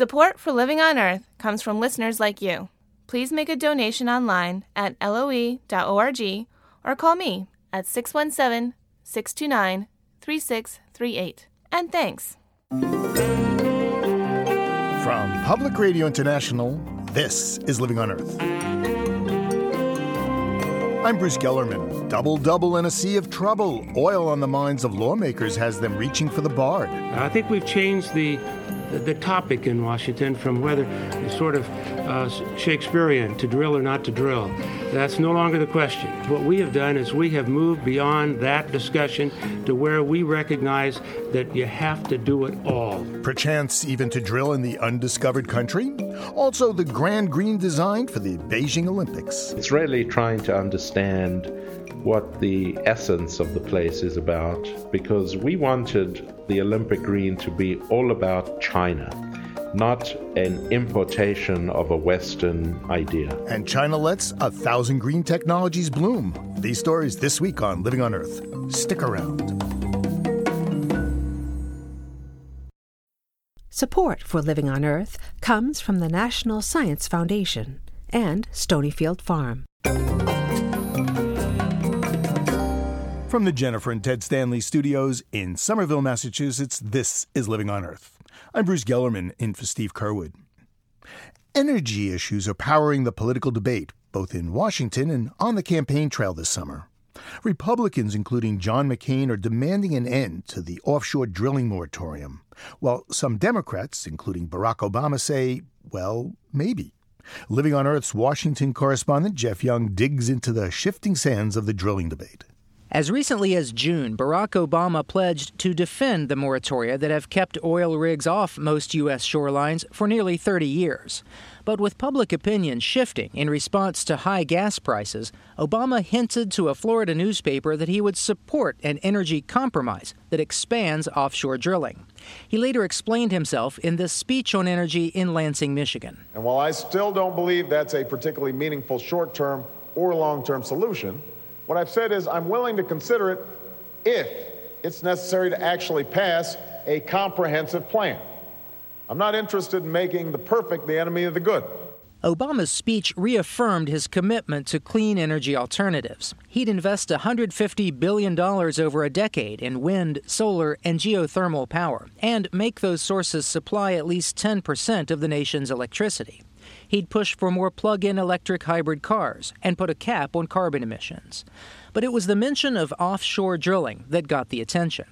Support for Living on Earth comes from listeners like you. Please make a donation online at loe.org or call me at 617 629 3638. And thanks. From Public Radio International, this is Living on Earth. I'm Bruce Gellerman. Double double in a sea of trouble. Oil on the minds of lawmakers has them reaching for the bard. I think we've changed the the topic in Washington from whether it's sort of uh, Shakespearean to drill or not to drill. That's no longer the question. What we have done is we have moved beyond that discussion to where we recognize that you have to do it all. Perchance even to drill in the undiscovered country? Also, the grand green design for the Beijing Olympics. It's really trying to understand what the essence of the place is about because we wanted the Olympic Green to be all about China, not an importation of a Western idea. And China lets a thousand green technologies bloom. These stories this week on Living on Earth. Stick around. Support for Living on Earth comes from the National Science Foundation and Stonyfield Farm. From the Jennifer and Ted Stanley studios in Somerville, Massachusetts, this is Living on Earth. I'm Bruce Gellerman in for Steve Curwood. Energy issues are powering the political debate, both in Washington and on the campaign trail this summer. Republicans, including John McCain, are demanding an end to the offshore drilling moratorium, while some Democrats, including Barack Obama, say, well, maybe. Living on Earth's Washington correspondent Jeff Young digs into the shifting sands of the drilling debate. As recently as June, Barack Obama pledged to defend the moratoria that have kept oil rigs off most U.S. shorelines for nearly 30 years. But with public opinion shifting in response to high gas prices, Obama hinted to a Florida newspaper that he would support an energy compromise that expands offshore drilling. He later explained himself in this speech on energy in Lansing, Michigan. And while I still don't believe that's a particularly meaningful short term or long term solution, what I've said is I'm willing to consider it if it's necessary to actually pass a comprehensive plan. I'm not interested in making the perfect the enemy of the good. Obama's speech reaffirmed his commitment to clean energy alternatives. He'd invest $150 billion over a decade in wind, solar, and geothermal power, and make those sources supply at least 10% of the nation's electricity. He'd push for more plug in electric hybrid cars and put a cap on carbon emissions. But it was the mention of offshore drilling that got the attention.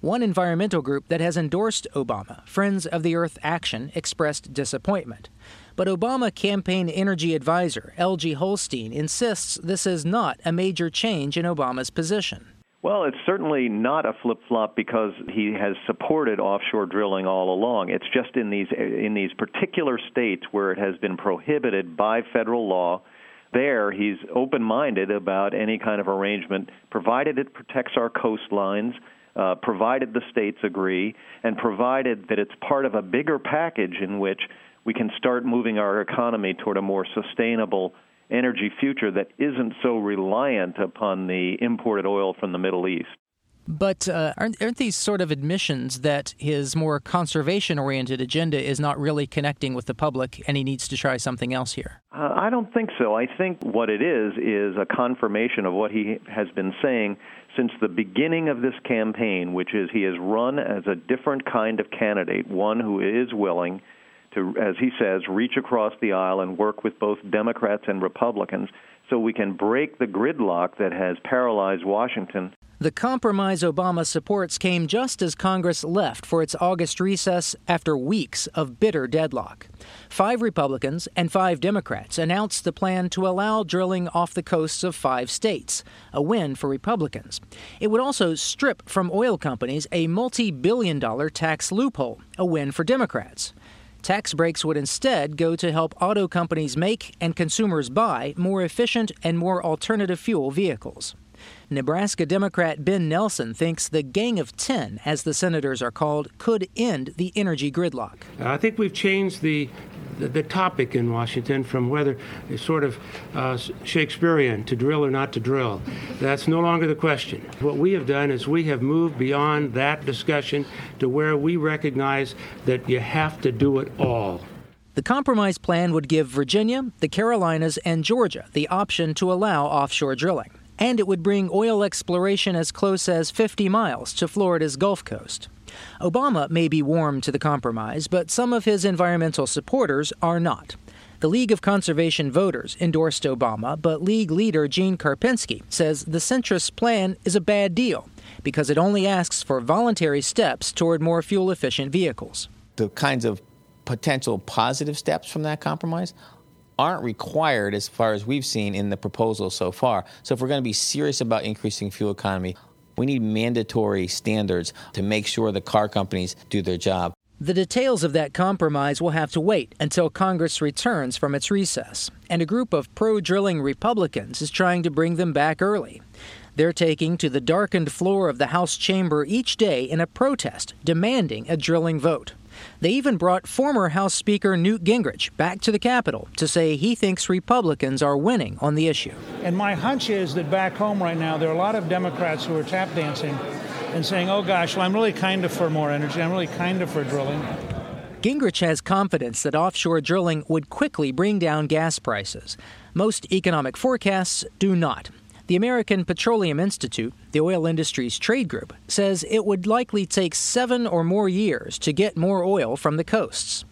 One environmental group that has endorsed Obama, Friends of the Earth Action, expressed disappointment. But Obama campaign energy advisor Elgie Holstein insists this is not a major change in Obama's position. Well, it's certainly not a flip flop because he has supported offshore drilling all along. It's just in these in these particular states where it has been prohibited by federal law. There, he's open minded about any kind of arrangement, provided it protects our coastlines, uh, provided the states agree, and provided that it's part of a bigger package in which we can start moving our economy toward a more sustainable energy future that isn't so reliant upon the imported oil from the Middle East. But uh, aren't, aren't these sort of admissions that his more conservation oriented agenda is not really connecting with the public and he needs to try something else here? Uh, I don't think so. I think what it is is a confirmation of what he has been saying since the beginning of this campaign, which is he has run as a different kind of candidate, one who is willing to, as he says, reach across the aisle and work with both Democrats and Republicans so we can break the gridlock that has paralyzed Washington. The compromise Obama supports came just as Congress left for its August recess after weeks of bitter deadlock. Five Republicans and five Democrats announced the plan to allow drilling off the coasts of five states, a win for Republicans. It would also strip from oil companies a multi billion dollar tax loophole, a win for Democrats. Tax breaks would instead go to help auto companies make and consumers buy more efficient and more alternative fuel vehicles. Nebraska Democrat Ben Nelson thinks the Gang of Ten, as the senators are called, could end the energy gridlock. I think we've changed the the, topic in Washington from whether it's sort of uh, Shakespearean to drill or not to drill. That's no longer the question. What we have done is we have moved beyond that discussion to where we recognize that you have to do it all. The compromise plan would give Virginia, the Carolinas, and Georgia the option to allow offshore drilling. And it would bring oil exploration as close as 50 miles to Florida's Gulf Coast. Obama may be warm to the compromise, but some of his environmental supporters are not. The League of Conservation Voters endorsed Obama, but League leader Gene Karpinski says the centrist plan is a bad deal because it only asks for voluntary steps toward more fuel efficient vehicles. The kinds of potential positive steps from that compromise aren't required as far as we've seen in the proposal so far. So if we're going to be serious about increasing fuel economy, we need mandatory standards to make sure the car companies do their job. The details of that compromise will have to wait until Congress returns from its recess, and a group of pro drilling Republicans is trying to bring them back early. They're taking to the darkened floor of the House chamber each day in a protest demanding a drilling vote. They even brought former House Speaker Newt Gingrich back to the Capitol to say he thinks Republicans are winning on the issue. And my hunch is that back home right now, there are a lot of Democrats who are tap dancing and saying, oh gosh, well, I'm really kind of for more energy. I'm really kind of for drilling. Gingrich has confidence that offshore drilling would quickly bring down gas prices. Most economic forecasts do not. The American Petroleum Institute, the oil industry's trade group, says it would likely take seven or more years to get more oil from the coasts.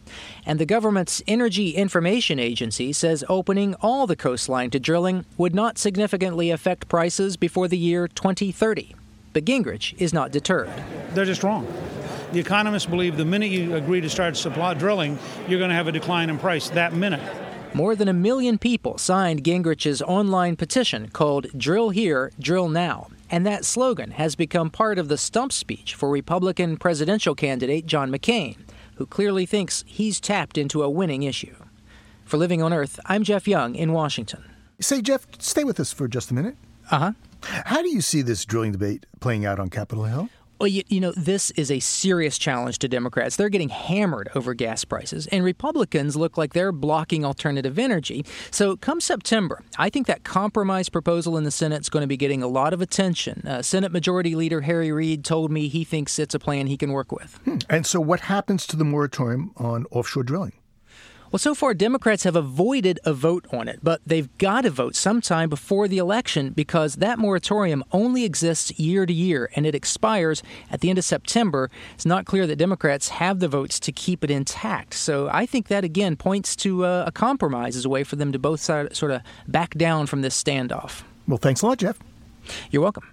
And the government's Energy Information Agency says opening all the coastline to drilling would not significantly affect prices before the year 2030. But Gingrich is not deterred. They're just wrong. The economists believe the minute you agree to start supply drilling, you're going to have a decline in price that minute. More than a million people signed Gingrich's online petition called Drill Here, Drill Now, and that slogan has become part of the stump speech for Republican presidential candidate John McCain, who clearly thinks he's tapped into a winning issue. For Living on Earth, I'm Jeff Young in Washington. Say, Jeff, stay with us for just a minute. Uh huh. How do you see this drilling debate playing out on Capitol Hill? Well, you, you, know, this is a serious challenge to Democrats. They're getting hammered over gas prices, and Republicans look like they're blocking alternative energy. So, come September, I think that compromise proposal in the Senate is going to be getting a lot of attention. Uh, Senate Majority Leader Harry Reid told me he thinks it's a plan he can work with. Hmm. And so, what happens to the moratorium on offshore drilling? Well, so far, Democrats have avoided a vote on it, but they've got to vote sometime before the election because that moratorium only exists year to year and it expires at the end of September. It's not clear that Democrats have the votes to keep it intact. So I think that, again, points to a, a compromise as a way for them to both sort of back down from this standoff. Well, thanks a lot, Jeff. You're welcome.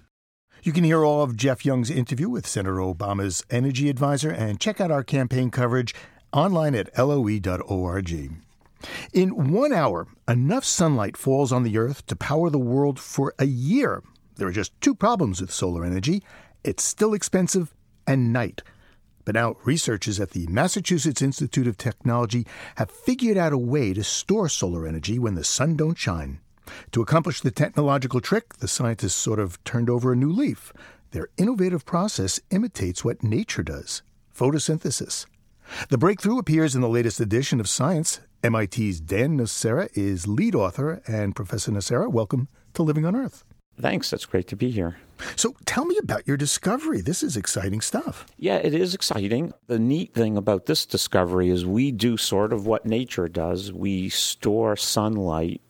You can hear all of Jeff Young's interview with Senator Obama's energy advisor and check out our campaign coverage online at loe.org. In one hour, enough sunlight falls on the Earth to power the world for a year. There are just two problems with solar energy it's still expensive and night. But now, researchers at the Massachusetts Institute of Technology have figured out a way to store solar energy when the sun don't shine. To accomplish the technological trick, the scientists sort of turned over a new leaf. Their innovative process imitates what nature does photosynthesis. The breakthrough appears in the latest edition of Science. MIT's Dan Nocera is lead author, and Professor Nocera, welcome to Living on Earth. Thanks. That's great to be here. So tell me about your discovery. This is exciting stuff. Yeah, it is exciting. The neat thing about this discovery is we do sort of what nature does. We store sunlight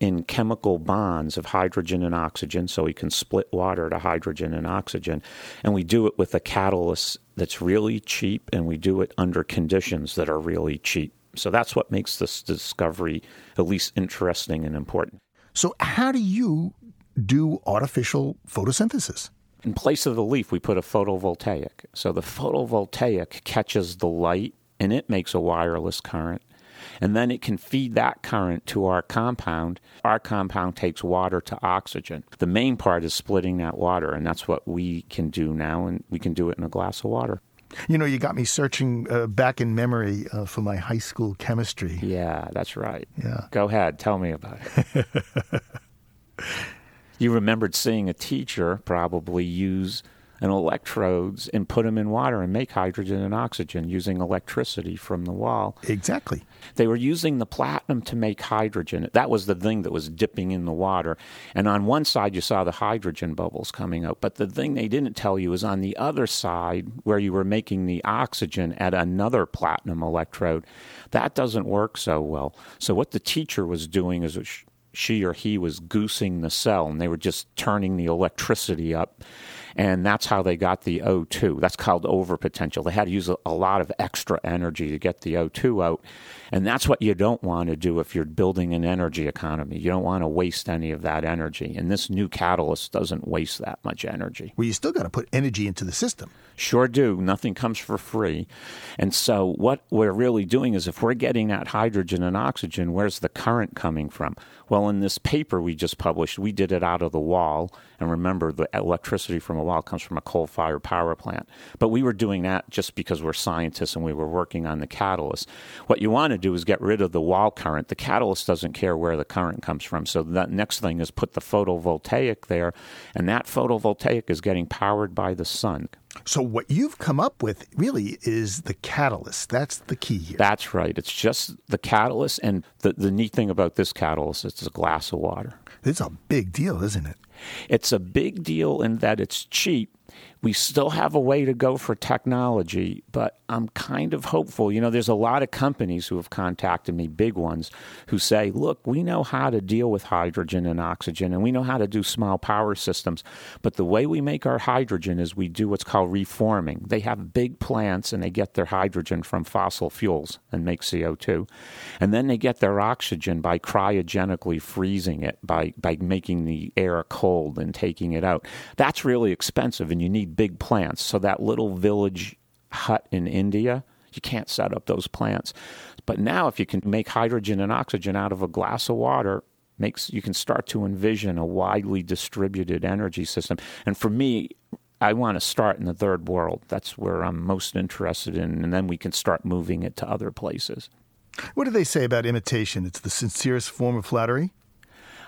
in chemical bonds of hydrogen and oxygen, so we can split water to hydrogen and oxygen. And we do it with a catalyst that's really cheap, and we do it under conditions that are really cheap. So that's what makes this discovery at least interesting and important. So, how do you do artificial photosynthesis? In place of the leaf, we put a photovoltaic. So the photovoltaic catches the light and it makes a wireless current and then it can feed that current to our compound. Our compound takes water to oxygen. The main part is splitting that water, and that's what we can do now, and we can do it in a glass of water. You know, you got me searching uh, back in memory uh, for my high school chemistry. Yeah, that's right. Yeah. Go ahead, tell me about it. you remembered seeing a teacher probably use and electrodes and put them in water and make hydrogen and oxygen using electricity from the wall. Exactly. They were using the platinum to make hydrogen. That was the thing that was dipping in the water. And on one side, you saw the hydrogen bubbles coming out. But the thing they didn't tell you is on the other side, where you were making the oxygen at another platinum electrode, that doesn't work so well. So, what the teacher was doing is she or he was goosing the cell and they were just turning the electricity up and that's how they got the O2. That's called overpotential. They had to use a, a lot of extra energy to get the O2 out, and that's what you don't want to do if you're building an energy economy. You don't want to waste any of that energy, and this new catalyst doesn't waste that much energy. Well, you still got to put energy into the system. Sure do. Nothing comes for free. And so, what we're really doing is if we're getting that hydrogen and oxygen, where's the current coming from? Well, in this paper we just published, we did it out of the wall. And remember, the electricity from a wall comes from a coal fired power plant. But we were doing that just because we're scientists and we were working on the catalyst. What you want to do is get rid of the wall current. The catalyst doesn't care where the current comes from. So, the next thing is put the photovoltaic there. And that photovoltaic is getting powered by the sun. So what you've come up with really is the catalyst. That's the key here. That's right. It's just the catalyst, and the the neat thing about this catalyst, it's a glass of water. It's a big deal, isn't it? It's a big deal in that it's cheap we still have a way to go for technology, but I'm kind of hopeful. You know, there's a lot of companies who have contacted me, big ones, who say, look, we know how to deal with hydrogen and oxygen, and we know how to do small power systems. But the way we make our hydrogen is we do what's called reforming. They have big plants and they get their hydrogen from fossil fuels and make CO2. And then they get their oxygen by cryogenically freezing it, by, by making the air cold and taking it out. That's really expensive, and you need big plants. So that little village hut in India, you can't set up those plants. But now, if you can make hydrogen and oxygen out of a glass of water, makes you can start to envision a widely distributed energy system. And for me, I want to start in the third world. That's where I'm most interested in, and then we can start moving it to other places. What do they say about imitation? It's the sincerest form of flattery.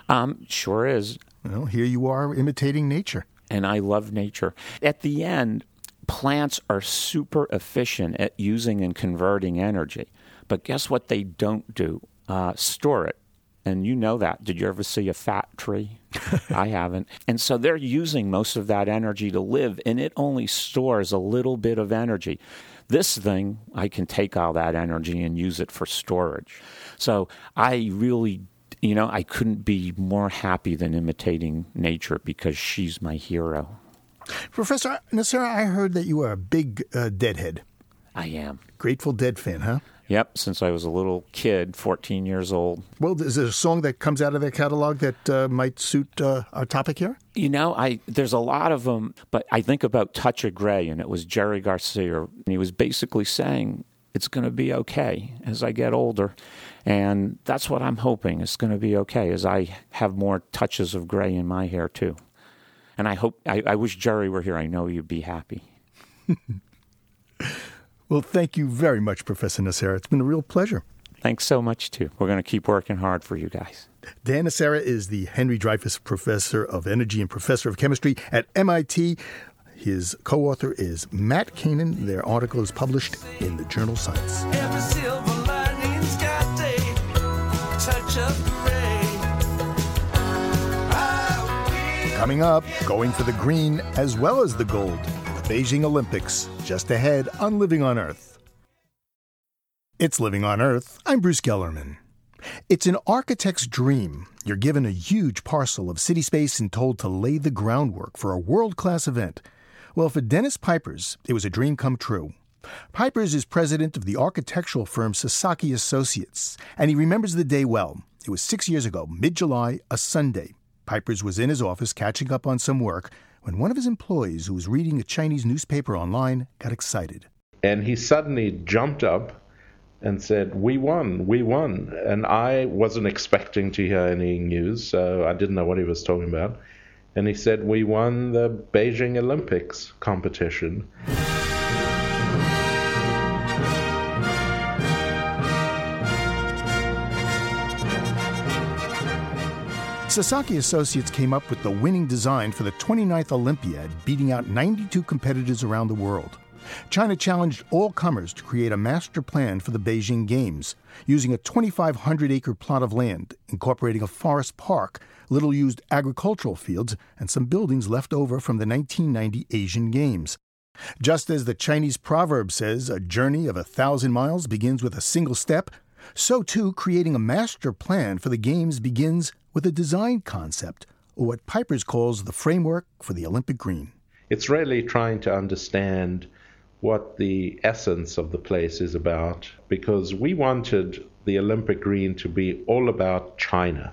Um, sure is. Well, here you are imitating nature and I love nature. At the end, plants are super efficient at using and converting energy. But guess what they don't do? Uh, store it. And you know that. Did you ever see a fat tree? I haven't. And so they're using most of that energy to live, and it only stores a little bit of energy. This thing, I can take all that energy and use it for storage. So I really you know, I couldn't be more happy than imitating nature because she's my hero. Professor Nocera, I heard that you are a big uh, Deadhead. I am. Grateful Dead fan, huh? Yep, since I was a little kid, 14 years old. Well, is there a song that comes out of their catalog that uh, might suit uh, our topic here? You know, I there's a lot of them, but I think about Touch of Grey, and it was Jerry Garcia, and he was basically saying, it's going to be okay as I get older. And that's what I'm hoping it's going to be okay as I have more touches of gray in my hair too. And I hope, I, I wish Jerry were here. I know you'd be happy. well, thank you very much, Professor Nocera. It's been a real pleasure. Thanks so much, too. We're going to keep working hard for you guys. Dan Nocera is the Henry Dreyfus Professor of Energy and Professor of Chemistry at MIT. His co author is Matt Kanan. Their article is published in the journal Science. Coming up, going for the green as well as the gold. The Beijing Olympics, just ahead on Living on Earth. It's Living on Earth. I'm Bruce Gellerman. It's an architect's dream. You're given a huge parcel of city space and told to lay the groundwork for a world class event. Well, for Dennis Pieprz, it was a dream come true. Pieprz is president of the architectural firm Sasaki Associates, and he remembers the day well. It was six years ago, mid July, a Sunday. Pieprz was in his office catching up on some work when one of his employees, who was reading a Chinese newspaper online, got excited. And he suddenly jumped up and said, We won, we won. And I wasn't expecting to hear any news, so I didn't know what he was talking about and he said, We won the Beijing Olympics competition. Sasaki Associates came up with the winning design for the 29th Olympiad, beating out 92 competitors around the world. China challenged all comers to create a master plan for the Beijing Games, using a 2,500 acre plot of land, incorporating a forest park, little used agricultural fields, and some buildings left over from the 1990 Asian Games. Just as the Chinese proverb says, a journey of a thousand miles begins with a single step, so too creating a master plan for the Games begins with a design concept, or what Pieprz calls the framework for the Olympic Green. It's really trying to understand what the essence of the place is about because we wanted the Olympic Green to be all about China,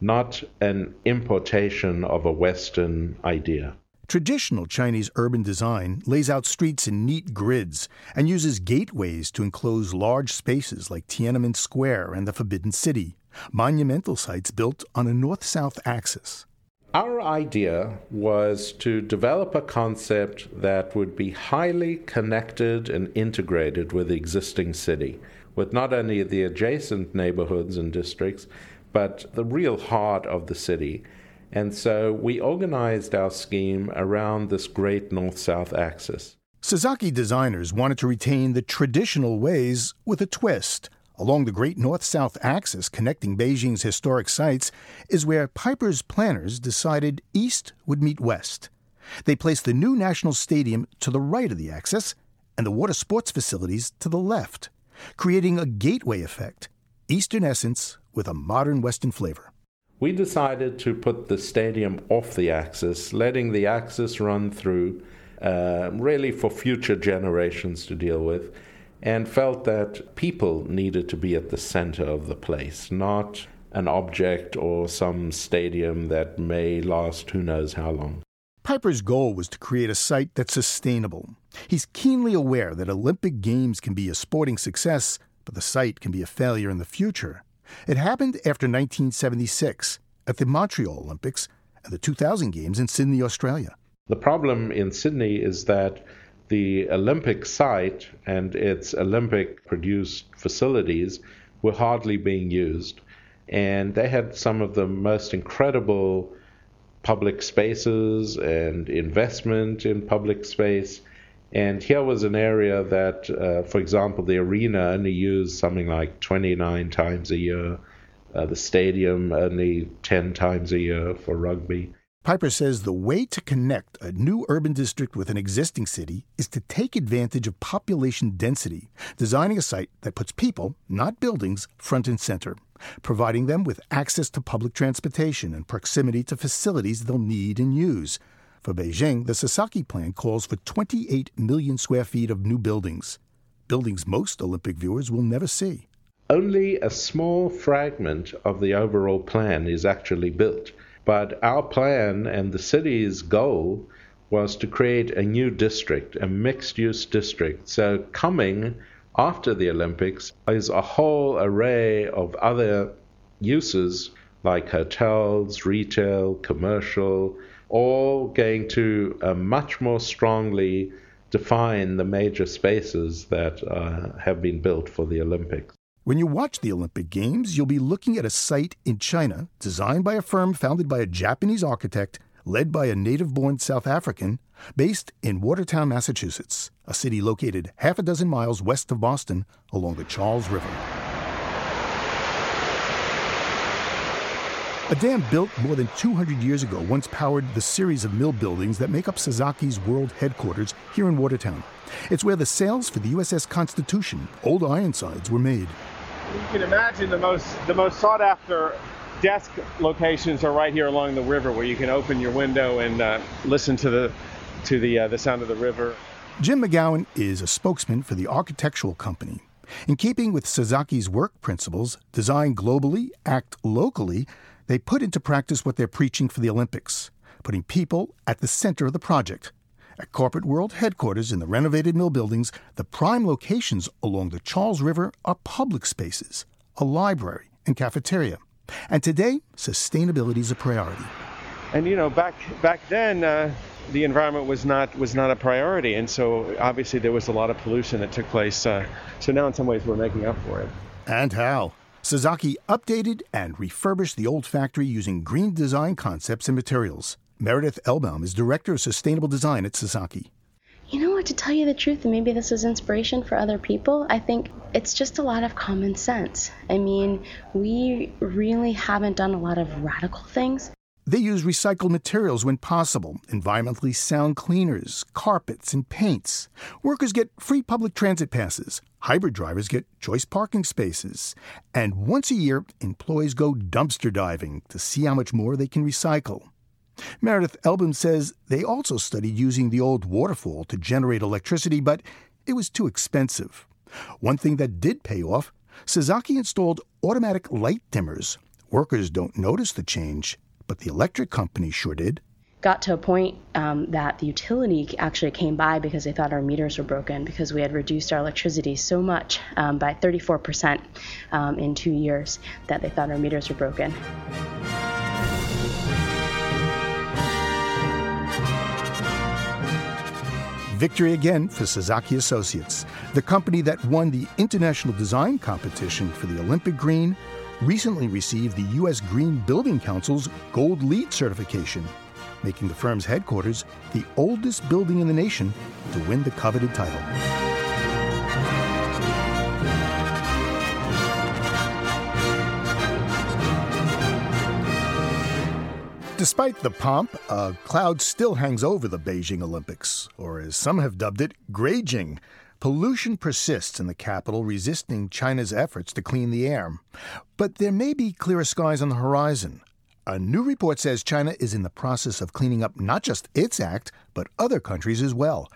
not an importation of a Western idea. Traditional Chinese urban design lays out streets in neat grids and uses gateways to enclose large spaces like Tiananmen Square and the Forbidden City, monumental sites built on a north south axis. Our idea was to develop a concept that would be highly connected and integrated with the existing city, with not only the adjacent neighborhoods and districts, but the real heart of the city and so we organized our scheme around this great north south axis. Sasaki designers wanted to retain the traditional ways with a twist. Along the great north south axis connecting Beijing's historic sites is where Pieprz's planners decided east would meet west. They placed the new National Stadium to the right of the axis and the water sports facilities to the left, creating a gateway effect, Eastern essence with a modern Western flavor we decided to put the stadium off the axis, letting the axis run through, uh, really for future generations to deal with, and felt that people needed to be at the center of the place, not an object or some stadium that may last who knows how long. Pieprz's goal was to create a site that's sustainable. He's keenly aware that Olympic Games can be a sporting success, but the site can be a failure in the future. It happened after 1976 at the Montreal Olympics and the 2000 Games in Sydney, Australia. The problem in Sydney is that the Olympic site and its Olympic produced facilities were hardly being used. And they had some of the most incredible public spaces and investment in public space. And here was an area that, uh, for example, the arena only used something like 29 times a year, uh, the stadium only 10 times a year for rugby. Pieprz says the way to connect a new urban district with an existing city is to take advantage of population density, designing a site that puts people, not buildings, front and center, providing them with access to public transportation and proximity to facilities they'll need and use. For Beijing, the Sasaki plan calls for 28 million square feet of new buildings, buildings most Olympic viewers will never see. Only a small fragment of the overall plan is actually built. But our plan and the city's goal was to create a new district, a mixed use district. So, coming after the Olympics is a whole array of other uses like hotels, retail, commercial, all going to uh, much more strongly define the major spaces that uh, have been built for the Olympics. When you watch the Olympic Games, you'll be looking at a site in China designed by a firm founded by a Japanese architect, led by a native born South African, based in Watertown, Massachusetts, a city located half a dozen miles west of Boston along the Charles River. A dam built more than 200 years ago once powered the series of mill buildings that make up Sasaki's world headquarters here in Watertown. It's where the sails for the USS Constitution, old Ironsides, were made. You can imagine the most the most sought after desk locations are right here along the river, where you can open your window and uh, listen to the to the uh, the sound of the river. Jim McGowan is a spokesman for the architectural company. In keeping with Sasaki's work principles, design globally, act locally, they put into practice what they're preaching for the Olympics, putting people at the center of the project. At Corporate World headquarters in the renovated mill buildings, the prime locations along the Charles River are public spaces, a library, and cafeteria. And today, sustainability is a priority. And you know, back back then, uh, the environment was not was not a priority, and so obviously there was a lot of pollution that took place. Uh, so now, in some ways, we're making up for it. And how? Sasaki updated and refurbished the old factory using green design concepts and materials. Meredith Elbaum is Director of Sustainable Design at Sasaki. You know what, to tell you the truth, and maybe this is inspiration for other people, I think it's just a lot of common sense. I mean, we really haven't done a lot of radical things. They use recycled materials when possible, environmentally sound cleaners, carpets, and paints. Workers get free public transit passes. Hybrid drivers get choice parking spaces. And once a year, employees go dumpster diving to see how much more they can recycle. Meredith Elbaum says they also studied using the old waterfall to generate electricity, but it was too expensive. One thing that did pay off Sasaki installed automatic light dimmers. Workers don't notice the change, but the electric company sure did. Got to a point um, that the utility actually came by because they thought our meters were broken because we had reduced our electricity so much um, by 34% um, in two years that they thought our meters were broken. Victory again for Sasaki Associates, the company that won the International Design Competition for the Olympic Green, recently received the U.S. Green Building Council's Gold LEED certification, making the firm's headquarters the oldest building in the nation to win the coveted title. Despite the pomp, a cloud still hangs over the Beijing Olympics, or as some have dubbed it, Graging. Pollution persists in the capital, resisting China's efforts to clean the air. But there may be clearer skies on the horizon. A new report says China is in the process of cleaning up not just its act, but other countries as well.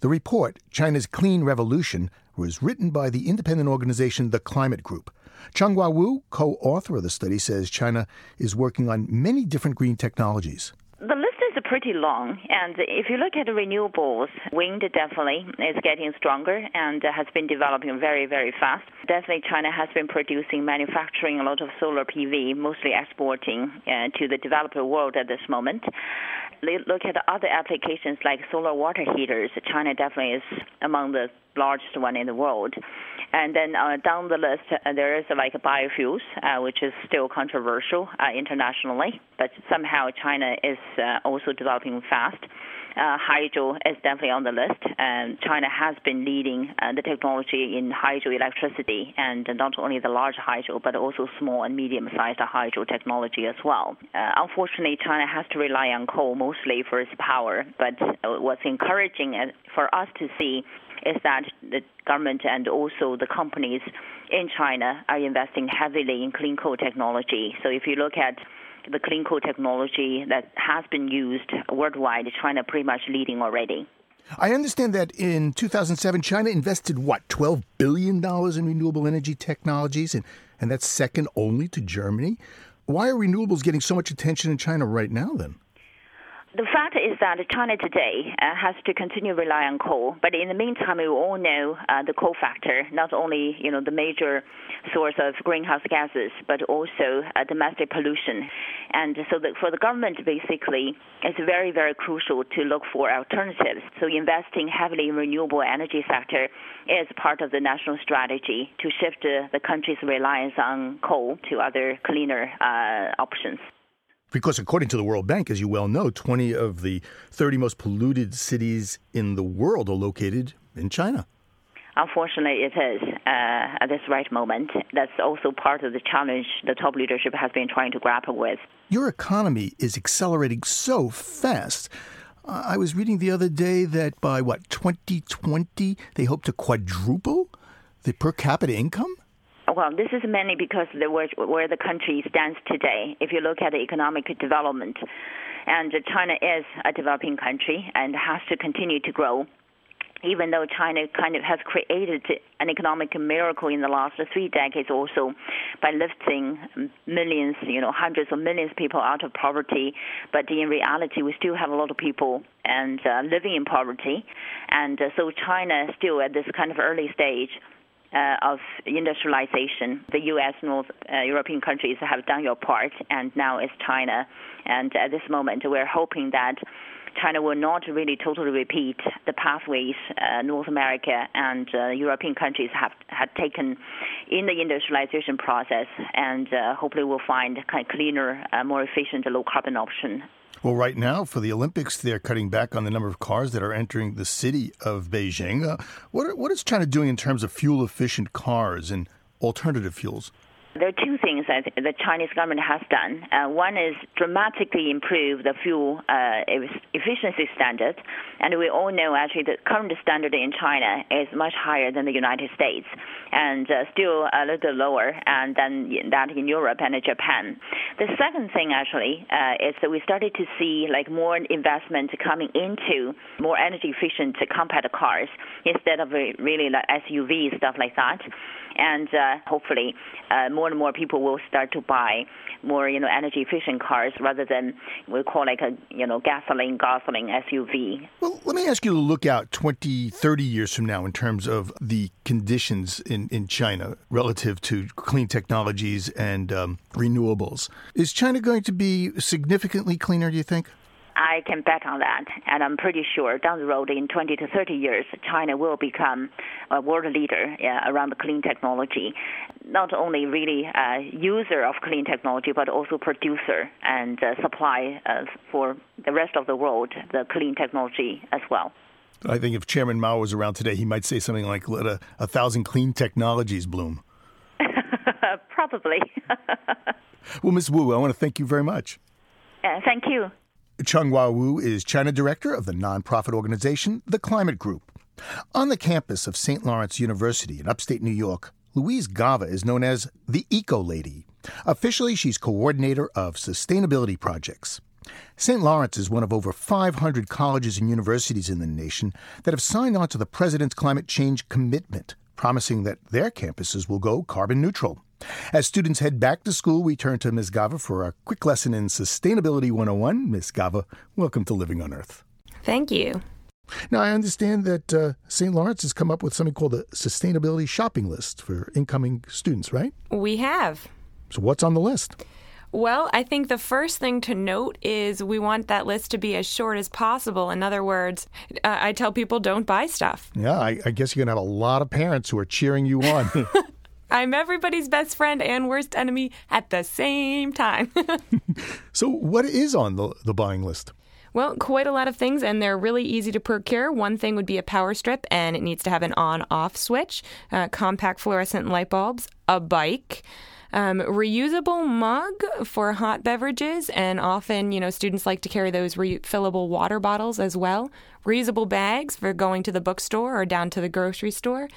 The report, China's Clean Revolution, was written by the independent organization The Climate Group. Changhua Wu, co author of the study, says China is working on many different green technologies. The list is pretty long, and if you look at renewables, wind definitely is getting stronger and has been developing very, very fast. Definitely, China has been producing, manufacturing a lot of solar PV, mostly exporting uh, to the developed world at this moment. Look at other applications like solar water heaters. China definitely is among the largest one in the world. And then uh, down the list, uh, there is uh, like biofuels, uh, which is still controversial uh, internationally, but somehow China is uh, also developing fast. hydro is definitely on the list, and China has been leading the technology in hydroelectricity, and not only the large hydro, but also small and medium-sized hydro technology as well. unfortunately, China has to rely on coal mostly for its power, but what's encouraging for us to see is that the government and also the companies in China are investing heavily in clean coal technology. So if you look at the clean coal technology that has been used worldwide, China pretty much leading already. I understand that in 2007, China invested, what, $12 billion in renewable energy technologies, and, and that's second only to Germany. Why are renewables getting so much attention in China right now, then? The fact is that China today uh, has to continue rely on coal, but in the meantime, we all know uh, the coal factor, not only you know the major source of greenhouse gases, but also uh, domestic pollution. And so, the, for the government, basically, it's very very crucial to look for alternatives. So, investing heavily in renewable energy sector is part of the national strategy to shift the country's reliance on coal to other cleaner uh, options. Because according to the World Bank, as you well know, 20 of the 30 most polluted cities in the world are located in China. Unfortunately, it is uh, at this right moment. That's also part of the challenge the top leadership has been trying to grapple with. Your economy is accelerating so fast. I was reading the other day that by what 2020 they hope to quadruple the per capita income. Well, this is mainly because the, where, where the country stands today. If you look at the economic development, and China is a developing country and has to continue to grow. Even though China kind of has created an economic miracle in the last three decades also by lifting millions, you know, hundreds of millions of people out of poverty, but in reality we still have a lot of people and uh, living in poverty, and uh, so China still at this kind of early stage uh, of industrialization. The U.S. North uh, European countries have done your part, and now it's China. And at this moment, we're hoping that China will not really totally repeat the pathways uh, North America and uh, European countries have had taken in the industrialization process, and uh, hopefully we'll find kind of cleaner, uh, more efficient, low carbon option. Well, right now for the Olympics, they're cutting back on the number of cars that are entering the city of Beijing. Uh, what, what is China doing in terms of fuel efficient cars and alternative fuels? There are two things that the Chinese government has done. Uh, one is dramatically improve the fuel uh, efficiency standard, and we all know actually the current standard in China is much higher than the United States, and uh, still a little lower and than that in Europe and Japan. The second thing actually uh, is that we started to see like more investment coming into more energy efficient compact cars instead of really like SUV stuff like that and uh, hopefully uh, more and more people will start to buy more you know energy efficient cars rather than we call like a you know gasoline gasoline SUV. Well, let me ask you to look out 20, 30 years from now in terms of the conditions in, in China relative to clean technologies and um, renewables. Is China going to be significantly cleaner, do you think? I can bet on that, and I'm pretty sure down the road in 20 to 30 years, China will become a world leader uh, around the clean technology. Not only really a user of clean technology, but also producer and uh, supply uh, for the rest of the world the clean technology as well. I think if Chairman Mao was around today, he might say something like, "Let a, a thousand clean technologies bloom." Probably. well, Ms. Wu, I want to thank you very much. Uh, thank you. Changhua Wu is China director of the nonprofit organization The Climate Group. On the campus of St. Lawrence University in upstate New York, Louise Gava is known as the Eco Lady. Officially, she's coordinator of sustainability projects. St. Lawrence is one of over 500 colleges and universities in the nation that have signed on to the president's climate change commitment, promising that their campuses will go carbon neutral. As students head back to school, we turn to Ms. Gava for a quick lesson in Sustainability 101. Ms. Gava, welcome to Living on Earth. Thank you. Now, I understand that uh, St. Lawrence has come up with something called a sustainability shopping list for incoming students, right? We have. So, what's on the list? Well, I think the first thing to note is we want that list to be as short as possible. In other words, uh, I tell people don't buy stuff. Yeah, I, I guess you're going to have a lot of parents who are cheering you on. I'm everybody's best friend and worst enemy at the same time. so, what is on the, the buying list? Well, quite a lot of things, and they're really easy to procure. One thing would be a power strip, and it needs to have an on off switch, uh, compact fluorescent light bulbs, a bike. Um, reusable mug for hot beverages, and often, you know, students like to carry those refillable water bottles as well. Reusable bags for going to the bookstore or down to the grocery store.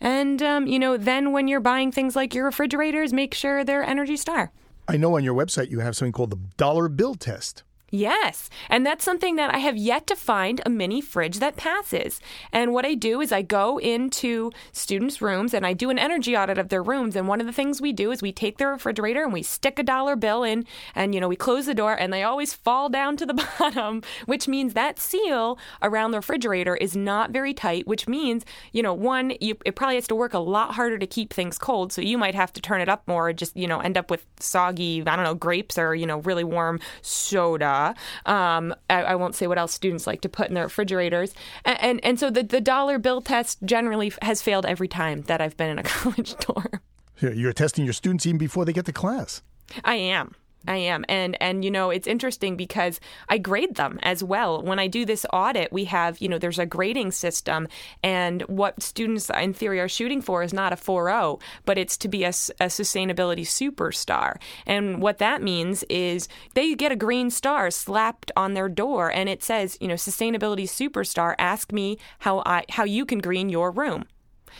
And, um, you know, then when you're buying things like your refrigerators, make sure they're Energy Star. I know on your website you have something called the dollar bill test. Yes. And that's something that I have yet to find a mini fridge that passes. And what I do is I go into students' rooms and I do an energy audit of their rooms. And one of the things we do is we take their refrigerator and we stick a dollar bill in and, you know, we close the door and they always fall down to the bottom, which means that seal around the refrigerator is not very tight, which means, you know, one, you, it probably has to work a lot harder to keep things cold. So you might have to turn it up more, or just, you know, end up with soggy, I don't know, grapes or, you know, really warm soda um, I, I, won't say what else students like to put in their refrigerators. And, and, and so the, the dollar bill test generally has failed every time that I've been in a college dorm. You're testing your students even before they get to class. I am. I am. And and you know, it's interesting because I grade them as well. When I do this audit, we have, you know, there's a grading system and what students in theory are shooting for is not a 4.0, but it's to be a, a sustainability superstar. And what that means is they get a green star slapped on their door and it says, you know, sustainability superstar, ask me how I how you can green your room.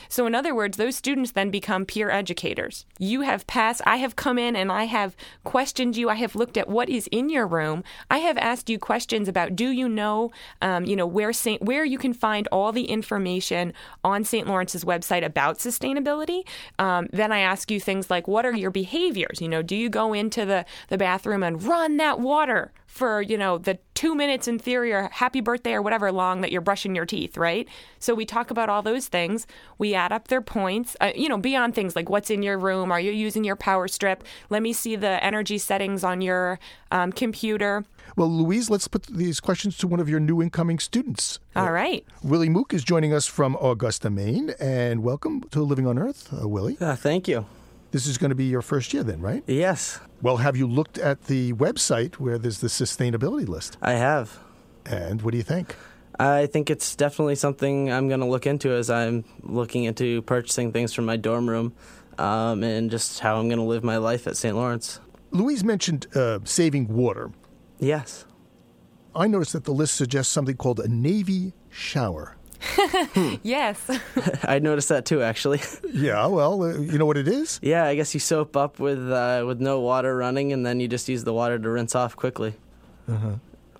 So, in other words, those students then become peer educators. You have passed, I have come in and I have questioned you. I have looked at what is in your room. I have asked you questions about do you know, um, you know, where Saint, where you can find all the information on St. Lawrence's website about sustainability. Um, then I ask you things like, what are your behaviors? You know, do you go into the, the bathroom and run that water for, you know, the two minutes in theory or happy birthday or whatever long that you're brushing your teeth, right? So we talk about all those things. We add up their points, uh, you know, beyond things like what's in your room. Are you using your power strip? Let me see the energy settings on your um, computer. Well, Louise, let's put these questions to one of your new incoming students. All right. Willie Mook is joining us from Augusta, Maine, and welcome to Living on Earth, uh, Willie. Uh, thank you. This is going to be your first year, then, right? Yes. Well, have you looked at the website where there's the sustainability list? I have. And what do you think? I think it's definitely something I'm going to look into as I'm looking into purchasing things from my dorm room um, and just how I'm going to live my life at St. Lawrence. Louise mentioned uh, saving water. Yes. I noticed that the list suggests something called a Navy shower. yes. I noticed that too, actually. Yeah, well, uh, you know what it is? Yeah, I guess you soap up with uh, with no water running, and then you just use the water to rinse off quickly. Uh-huh.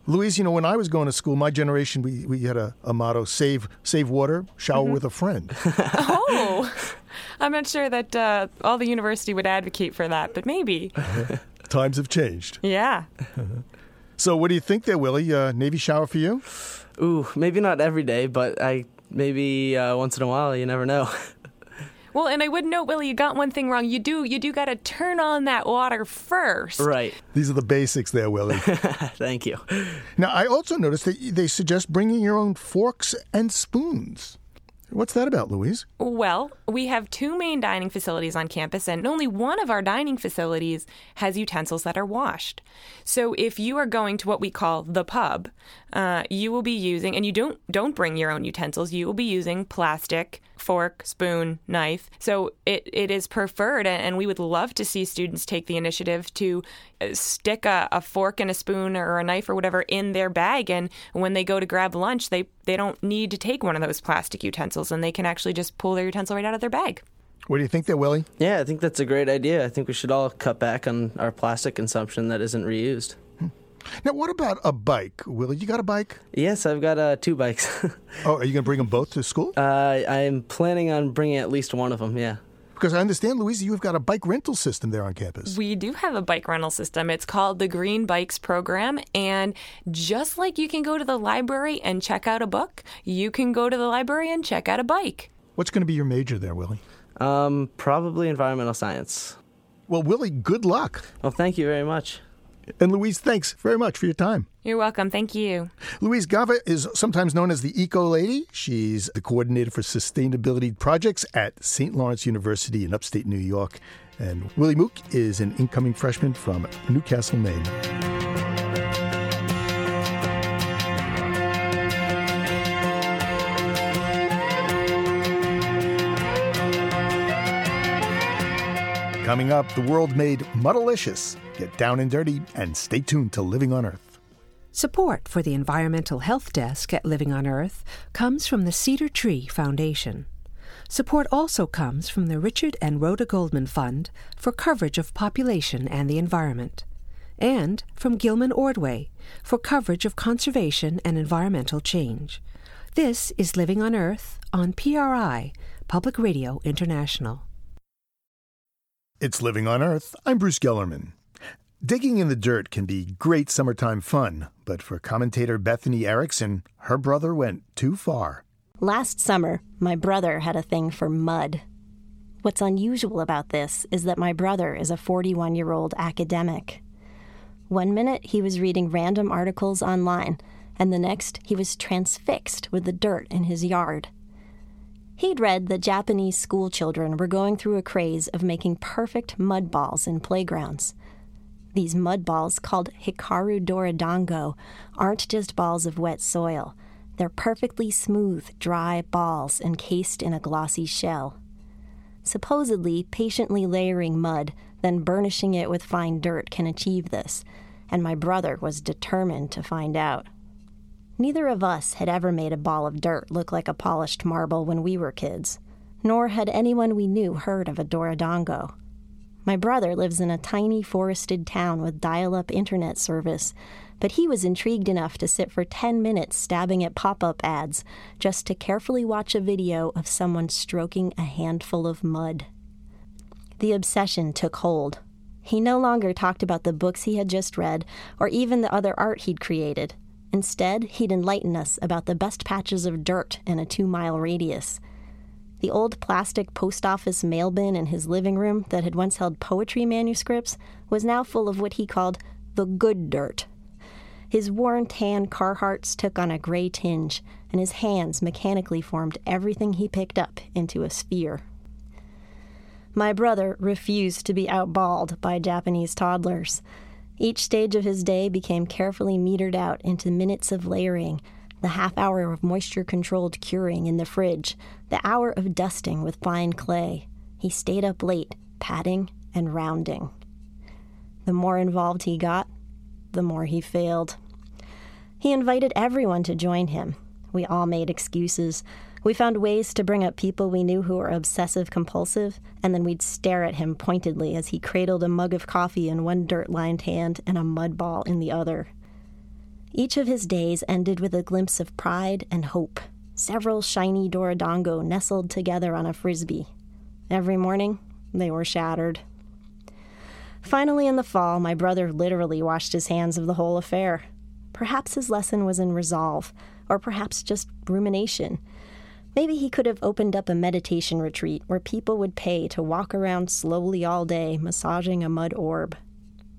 Louise, you know, when I was going to school, my generation, we, we had a, a motto save, save water, shower Mhm. with a friend. oh, I'm not sure that uh, all the university would advocate for that, but maybe. Times have changed. Yeah. So, what do you think there, Willie? Uh, Navy shower for you? Ooh, maybe not every day, but I maybe uh, once in a while. You never know. Well, and I would note, Willie, you got one thing wrong. You do, you do got to turn on that water first. right. These are the basics there, Willie. Thank you. Now, I also noticed that they suggest bringing your own forks and spoons. What's that about, Louise? Well, we have two main dining facilities on campus, and only one of our dining facilities has utensils that are washed. So, if you are going to what we call the pub, uh, you will be using, and you don't don't bring your own utensils. You will be using plastic fork, spoon, knife. So it, it is preferred, and we would love to see students take the initiative to uh, stick a, a fork and a spoon or a knife or whatever in their bag, and when they go to grab lunch, they they don't need to take one of those plastic utensils, and they can actually just pull their utensil right out of their bag. What do you think there, Willie? Yeah, I think that's a great idea. I think we should all cut back on our plastic consumption that isn't reused. Now, what about a bike, Willie? You got a bike? Yes, I've got uh, two bikes. oh, are you going to bring them both to school? Uh, I'm planning on bringing at least one of them. Yeah. Because I understand, Louisa, you've got a bike rental system there on campus. We do have a bike rental system. It's called the Green Bikes Program. And just like you can go to the library and check out a book, you can go to the library and check out a bike. What's going to be your major there, Willie? Um, probably environmental science. Well, Willie, good luck. Well, thank you very much. And Louise, thanks very much for your time. You're welcome. Thank you. Louise Gava is sometimes known as the Eco Lady. She's the coordinator for sustainability projects at St. Lawrence University in upstate New York. And Willie Mook is an incoming freshman from Newcastle, Maine. Coming up, the world made Muddalicious. Get down and dirty and stay tuned to Living on Earth. Support for the Environmental Health Desk at Living on Earth comes from the Cedar Tree Foundation. Support also comes from the Richard and Rhoda Goldman Fund for coverage of population and the environment, and from Gilman Ordway for coverage of conservation and environmental change. This is Living on Earth on PRI, Public Radio International. It's Living on Earth. I'm Bruce Gellerman. Digging in the dirt can be great summertime fun, but for commentator Bethany Erickson, her brother went too far. Last summer, my brother had a thing for mud. What's unusual about this is that my brother is a 41 year old academic. One minute he was reading random articles online, and the next he was transfixed with the dirt in his yard. He'd read that Japanese school children were going through a craze of making perfect mud balls in playgrounds. These mud balls, called Hikaru Dorodango, aren't just balls of wet soil. They're perfectly smooth, dry balls encased in a glossy shell. Supposedly, patiently layering mud, then burnishing it with fine dirt can achieve this, and my brother was determined to find out. Neither of us had ever made a ball of dirt look like a polished marble when we were kids, nor had anyone we knew heard of a Dorodango. My brother lives in a tiny forested town with dial up internet service, but he was intrigued enough to sit for 10 minutes stabbing at pop up ads just to carefully watch a video of someone stroking a handful of mud. The obsession took hold. He no longer talked about the books he had just read or even the other art he'd created. Instead, he'd enlighten us about the best patches of dirt in a two mile radius. The old plastic post office mail bin in his living room that had once held poetry manuscripts was now full of what he called the good dirt. His worn tan Carhartts took on a gray tinge, and his hands mechanically formed everything he picked up into a sphere. My brother refused to be outballed by Japanese toddlers. Each stage of his day became carefully metered out into minutes of layering, the half hour of moisture controlled curing in the fridge, the hour of dusting with fine clay. He stayed up late, patting and rounding. The more involved he got, the more he failed. He invited everyone to join him. We all made excuses. We found ways to bring up people we knew who were obsessive compulsive, and then we'd stare at him pointedly as he cradled a mug of coffee in one dirt lined hand and a mud ball in the other. Each of his days ended with a glimpse of pride and hope. Several shiny Dorodango nestled together on a frisbee. Every morning, they were shattered. Finally, in the fall, my brother literally washed his hands of the whole affair. Perhaps his lesson was in resolve, or perhaps just rumination. Maybe he could have opened up a meditation retreat where people would pay to walk around slowly all day, massaging a mud orb.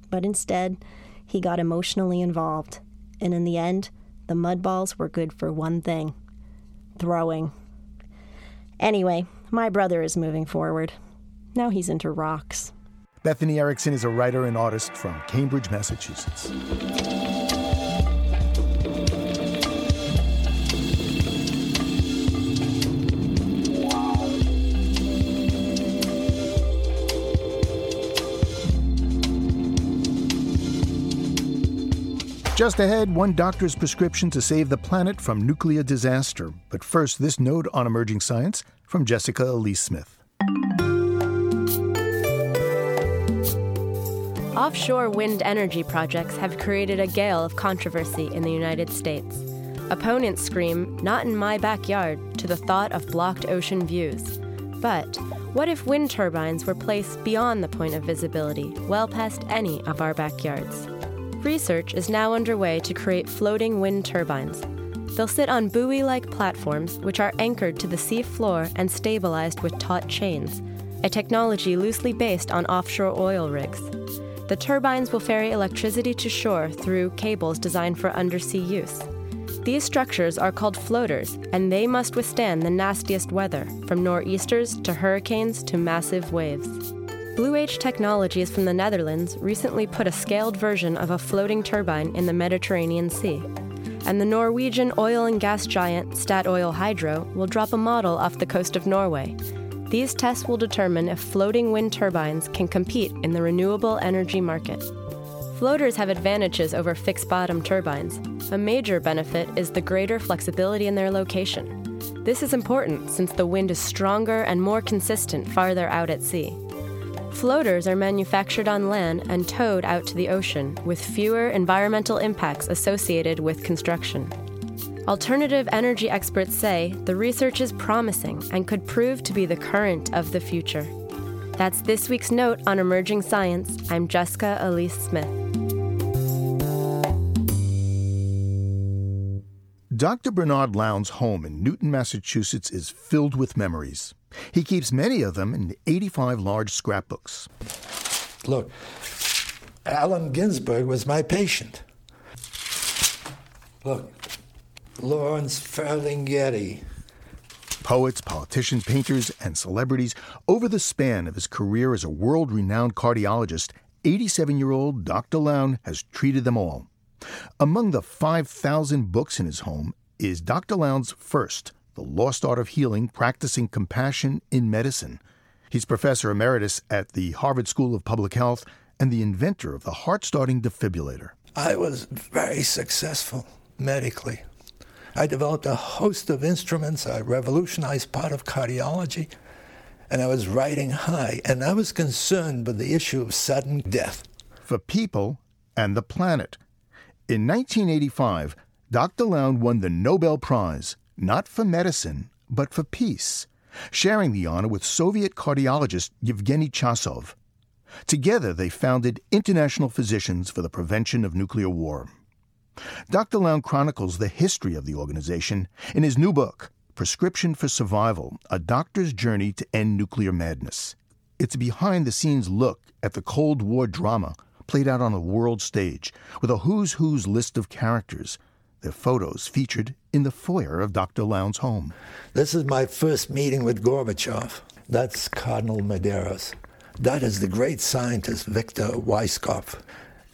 But instead, he got emotionally involved, and in the end, the mud balls were good for one thing throwing. Anyway, my brother is moving forward. Now he's into rocks. Bethany Erickson is a writer and artist from Cambridge, Massachusetts. Just ahead, one doctor's prescription to save the planet from nuclear disaster. But first, this note on emerging science from Jessica Elise Smith. Offshore wind energy projects have created a gale of controversy in the United States. Opponents scream, Not in my backyard, to the thought of blocked ocean views. But what if wind turbines were placed beyond the point of visibility, well past any of our backyards? Research is now underway to create floating wind turbines. They'll sit on buoy like platforms, which are anchored to the sea floor and stabilized with taut chains, a technology loosely based on offshore oil rigs. The turbines will ferry electricity to shore through cables designed for undersea use. These structures are called floaters, and they must withstand the nastiest weather, from nor'easters to hurricanes to massive waves. Blue H Technologies from the Netherlands recently put a scaled version of a floating turbine in the Mediterranean Sea. And the Norwegian oil and gas giant Statoil Hydro will drop a model off the coast of Norway. These tests will determine if floating wind turbines can compete in the renewable energy market. Floaters have advantages over fixed bottom turbines. A major benefit is the greater flexibility in their location. This is important since the wind is stronger and more consistent farther out at sea. Floaters are manufactured on land and towed out to the ocean, with fewer environmental impacts associated with construction. Alternative energy experts say the research is promising and could prove to be the current of the future. That's this week's note on emerging science. I'm Jessica Elise Smith. Dr. Bernard Lown's home in Newton, Massachusetts is filled with memories. He keeps many of them in 85 large scrapbooks. Look, Allen Ginsberg was my patient. Look, Lawrence Ferlinghetti. Poets, politicians, painters, and celebrities over the span of his career as a world renowned cardiologist, 87 year old Dr. Lown has treated them all. Among the 5,000 books in his home is Dr. Lown's first, The Lost Art of Healing Practicing Compassion in Medicine. He's professor emeritus at the Harvard School of Public Health and the inventor of the heart starting defibrillator. I was very successful medically. I developed a host of instruments. I revolutionized part of cardiology. And I was riding high. And I was concerned with the issue of sudden death. For people and the planet. In 1985, Dr. Lown won the Nobel Prize, not for medicine, but for peace, sharing the honor with Soviet cardiologist Yevgeny Chazov. Together, they founded International Physicians for the Prevention of Nuclear War. Dr. Lown chronicles the history of the organization in his new book, Prescription for Survival A Doctor's Journey to End Nuclear Madness. It's a behind the scenes look at the Cold War drama played out on a world stage with a who's who's list of characters, their photos featured in the foyer of Dr. Lown's home. This is my first meeting with Gorbachev. That's Cardinal Medeiros. That is the great scientist Victor Weisskopf.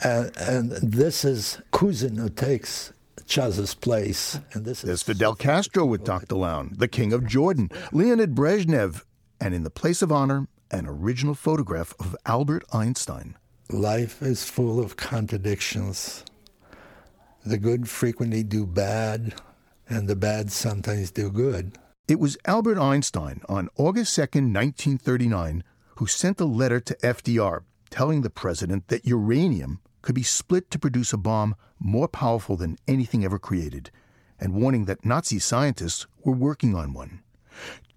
And, and this is Kuzin who takes Chaz's place. And this There's Fidel Castro with Dr. Lown, the King of Jordan, Leonid Brezhnev, and in the place of honor, an original photograph of Albert Einstein. Life is full of contradictions. The good frequently do bad, and the bad sometimes do good. It was Albert Einstein on August 2, 1939, who sent a letter to FDR telling the president that uranium could be split to produce a bomb more powerful than anything ever created, and warning that Nazi scientists were working on one.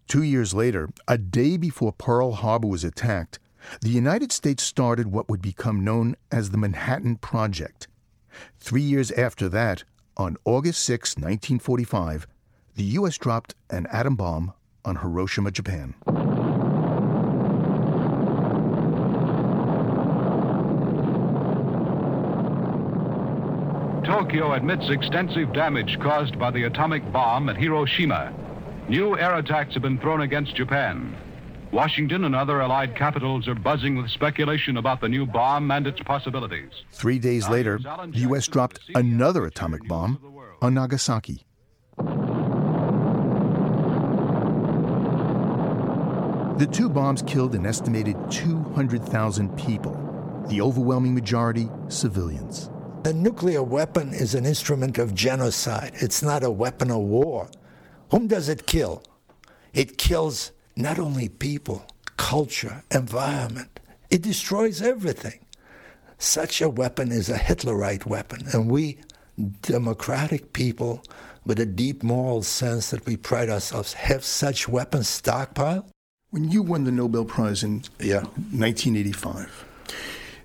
Two years later, a day before Pearl Harbor was attacked, the United States started what would become known as the Manhattan Project. Three years after that, on August 6, 1945, the U.S. dropped an atom bomb on Hiroshima, Japan. Tokyo admits extensive damage caused by the atomic bomb at Hiroshima. New air attacks have been thrown against Japan. Washington and other allied capitals are buzzing with speculation about the new bomb and its possibilities. Three days later, the U.S. dropped another atomic bomb on Nagasaki. The two bombs killed an estimated 200,000 people, the overwhelming majority civilians. The nuclear weapon is an instrument of genocide. It's not a weapon of war. Whom does it kill? It kills not only people, culture, environment, it destroys everything. Such a weapon is a Hitlerite weapon, and we, democratic people with a deep moral sense that we pride ourselves, have such weapons stockpiled. When you won the Nobel Prize in yeah. 1985,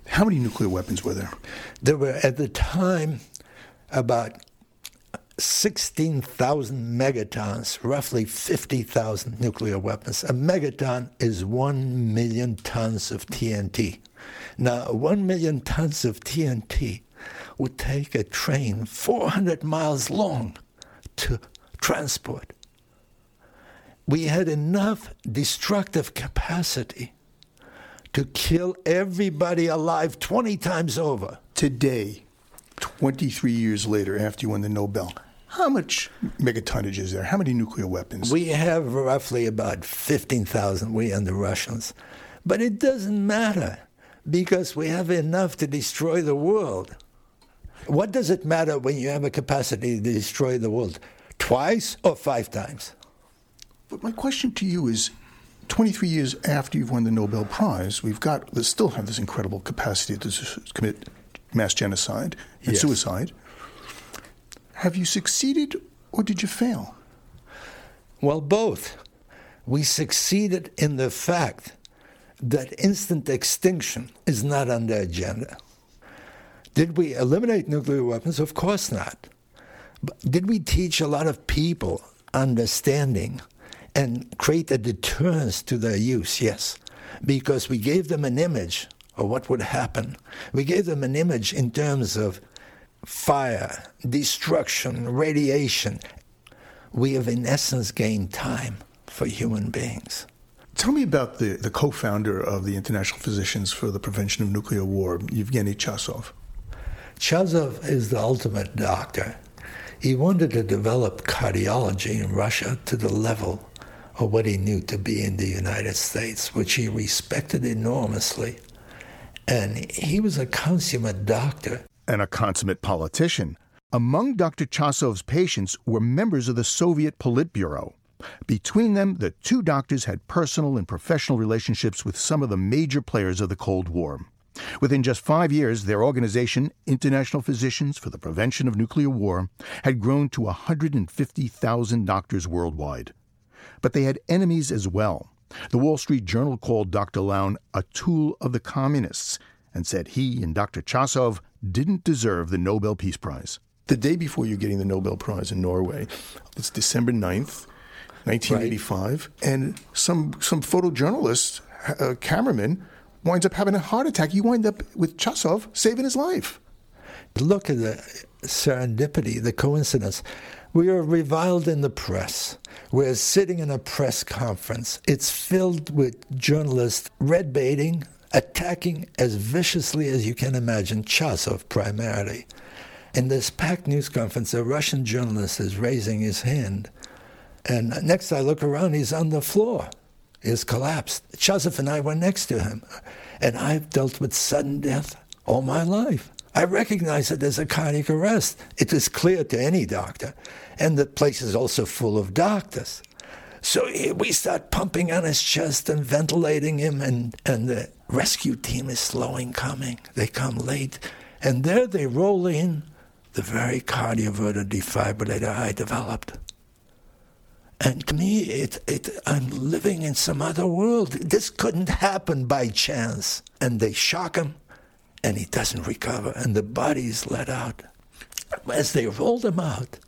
how many nuclear weapons were there? There were at the time about 16,000 megatons, roughly 50,000 nuclear weapons. A megaton is 1 million tons of TNT. Now, 1 million tons of TNT would take a train 400 miles long to transport. We had enough destructive capacity to kill everybody alive 20 times over. Today, 23 years later, after you won the Nobel, how much megatonnage is there? How many nuclear weapons? We have roughly about 15,000, we and the Russians. But it doesn't matter because we have enough to destroy the world. What does it matter when you have a capacity to destroy the world? Twice or five times? But my question to you is 23 years after you've won the Nobel Prize, we've got, we still have this incredible capacity to commit mass genocide and Yes. suicide. Have you succeeded or did you fail? Well, both. We succeeded in the fact that instant extinction is not on the agenda. Did we eliminate nuclear weapons? Of course not. But did we teach a lot of people understanding and create a deterrence to their use? Yes. Because we gave them an image of what would happen. We gave them an image in terms of fire, destruction, radiation. We have, in essence, gained time for human beings. Tell me about the, the co founder of the International Physicians for the Prevention of Nuclear War, Yevgeny Chasov. Chazov is the ultimate doctor. He wanted to develop cardiology in Russia to the level of what he knew to be in the United States, which he respected enormously. And he was a consummate doctor. And a consummate politician. Among Dr. Chazov's patients were members of the Soviet Politburo. Between them, the two doctors had personal and professional relationships with some of the major players of the Cold War. Within just five years, their organization, International Physicians for the Prevention of Nuclear War, had grown to 150,000 doctors worldwide. But they had enemies as well. The Wall Street Journal called Dr. Lown a tool of the communists and said he and Dr. Chazov didn't deserve the Nobel Peace Prize. The day before you're getting the Nobel Prize in Norway, it's December 9th, 1985, right. and some, some photojournalist, uh, cameraman, winds up having a heart attack. You wind up with Chazov saving his life. Look at the serendipity, the coincidence. We are reviled in the press. We're sitting in a press conference. It's filled with journalists red baiting, attacking as viciously as you can imagine Chazov primarily. In this packed news conference, a Russian journalist is raising his hand. And next I look around, he's on the floor. He's collapsed. Chazov and I were next to him. And I've dealt with sudden death all my life. I recognize it as a cardiac arrest. It is clear to any doctor. And the place is also full of doctors. So we start pumping on his chest and ventilating him, and, and the rescue team is slowing coming. They come late. And there they roll in the very cardioverter defibrillator I developed. And to me, it, it, I'm living in some other world. This couldn't happen by chance. And they shock him, and he doesn't recover, and the body is let out. As they rolled him out,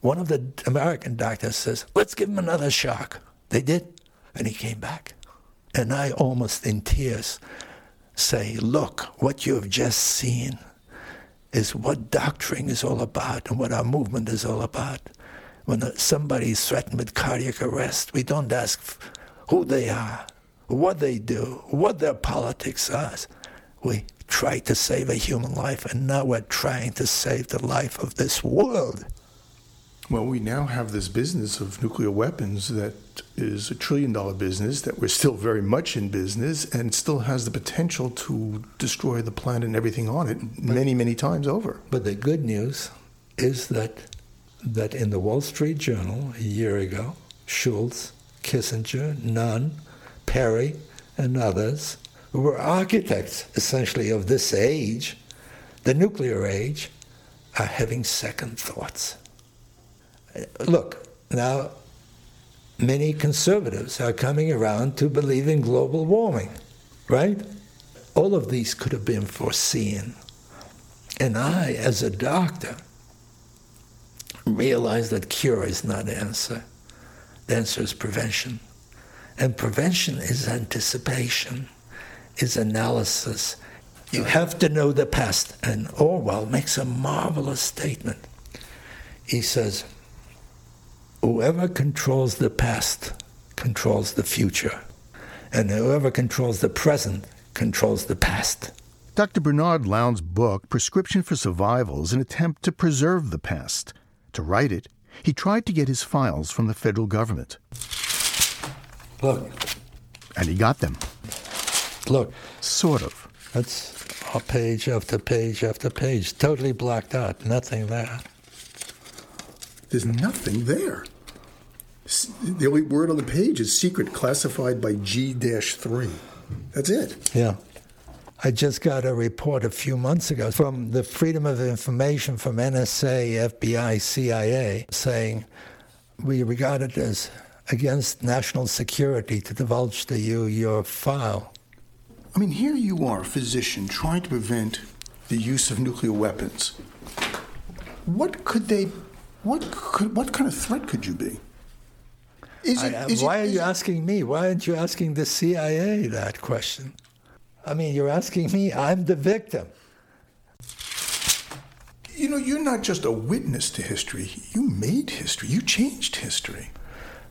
one of the American doctors says, Let's give him another shock. They did, and he came back. And I, almost in tears, say, Look, what you have just seen is what doctoring is all about and what our movement is all about. When somebody is threatened with cardiac arrest, we don't ask who they are, what they do, what their politics are. We try to save a human life, and now we're trying to save the life of this world. Well, we now have this business of nuclear weapons that is a trillion dollar business that we're still very much in business and still has the potential to destroy the planet and everything on it many, many times over. But the good news is that that in the Wall Street Journal a year ago, Shultz, Kissinger, Nunn, Perry, and others who were architects essentially of this age, the nuclear age, are having second thoughts look, now many conservatives are coming around to believe in global warming, right? All of these could have been foreseen. And I, as a doctor, realize that cure is not the answer. The answer is prevention. And prevention is anticipation, is analysis. You have to know the past. And Orwell makes a marvelous statement. He says, whoever controls the past controls the future, and whoever controls the present controls the past. Dr. Bernard Lown's book, Prescription for Survival, is an attempt to preserve the past. To write it, he tried to get his files from the federal government. Look. And he got them. Look. Sort of. That's a page after page after page, totally blacked out, nothing there. There's nothing there. The only word on the page is secret classified by G 3. That's it. Yeah. I just got a report a few months ago from the Freedom of Information from NSA, FBI, CIA saying we regard it as against national security to divulge to you your file. I mean, here you are, a physician, trying to prevent the use of nuclear weapons. What could they, what, could, what kind of threat could you be? Is it, I, is why it, are you asking me? Why aren't you asking the CIA that question? I mean, you're asking me. I'm the victim. You know, you're not just a witness to history. You made history. You changed history.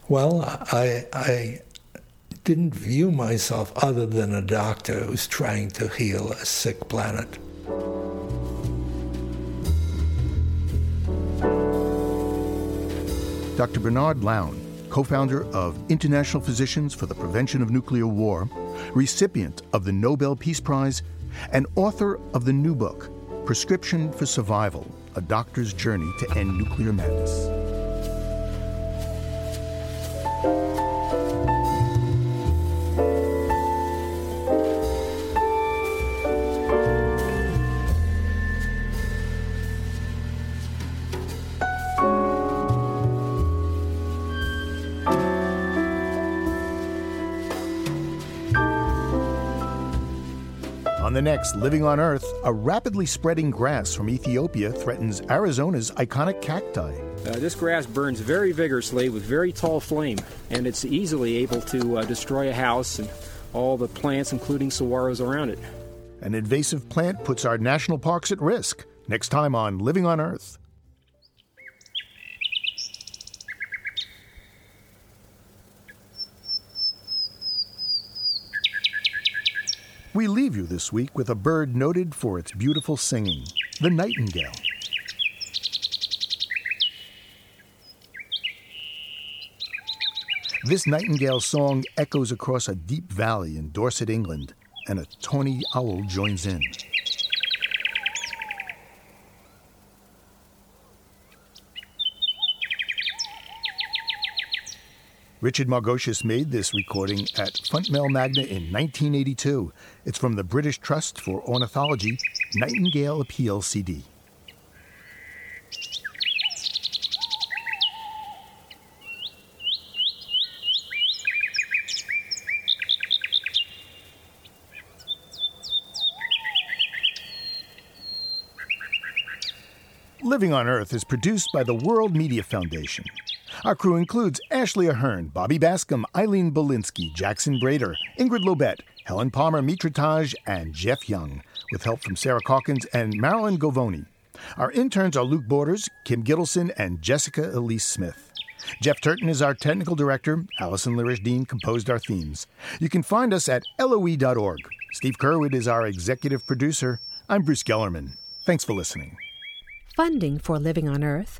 Well, I, I didn't view myself other than a doctor who's trying to heal a sick planet. Dr. Bernard Lown co founder of International Physicians for the Prevention of Nuclear War, recipient of the Nobel Peace Prize, and author of the new book, Prescription for Survival A Doctor's Journey to End Nuclear Madness. Next Living on Earth, a rapidly spreading grass from Ethiopia threatens Arizona's iconic cacti. Uh, this grass burns very vigorously with very tall flame, and it's easily able to uh, destroy a house and all the plants, including saguaros, around it. An invasive plant puts our national parks at risk. Next time on Living on Earth. We leave you this week with a bird noted for its beautiful singing, the nightingale. This nightingale song echoes across a deep valley in Dorset, England, and a tawny owl joins in. Richard Margoschis made this recording at Fontmell Magna in 1982. It's from the British Trust for Ornithology Nightingale Appeal CD. Living on Earth is produced by the World Media Foundation. Our crew includes Ashley Ahern, Bobby Bascom, Eileen Bolinsky, Jackson Brader, Ingrid Lobet, Helen Palmer Mitra Taj, and Jeff Young, with help from Sarah Calkins and Marilyn Govoni. Our interns are Luke Borders, Kim Gittleson, and Jessica Elise Smith. Jeff Turton is our technical director. Allison Lirish Dean composed our themes. You can find us at loe.org. Steve Curwood is our executive producer. I'm Bruce Gellerman. Thanks for listening. Funding for Living on Earth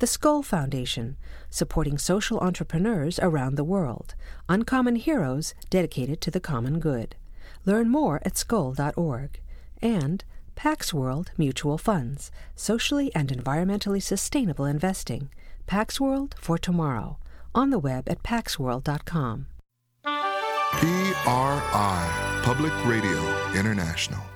the Skoll Foundation, supporting social entrepreneurs around the world, uncommon heroes dedicated to the common good. Learn more at skoll.org. And Pax World Mutual Funds, socially and environmentally sustainable investing. Pax World for tomorrow. On the web at paxworld.com. PRI, Public Radio International.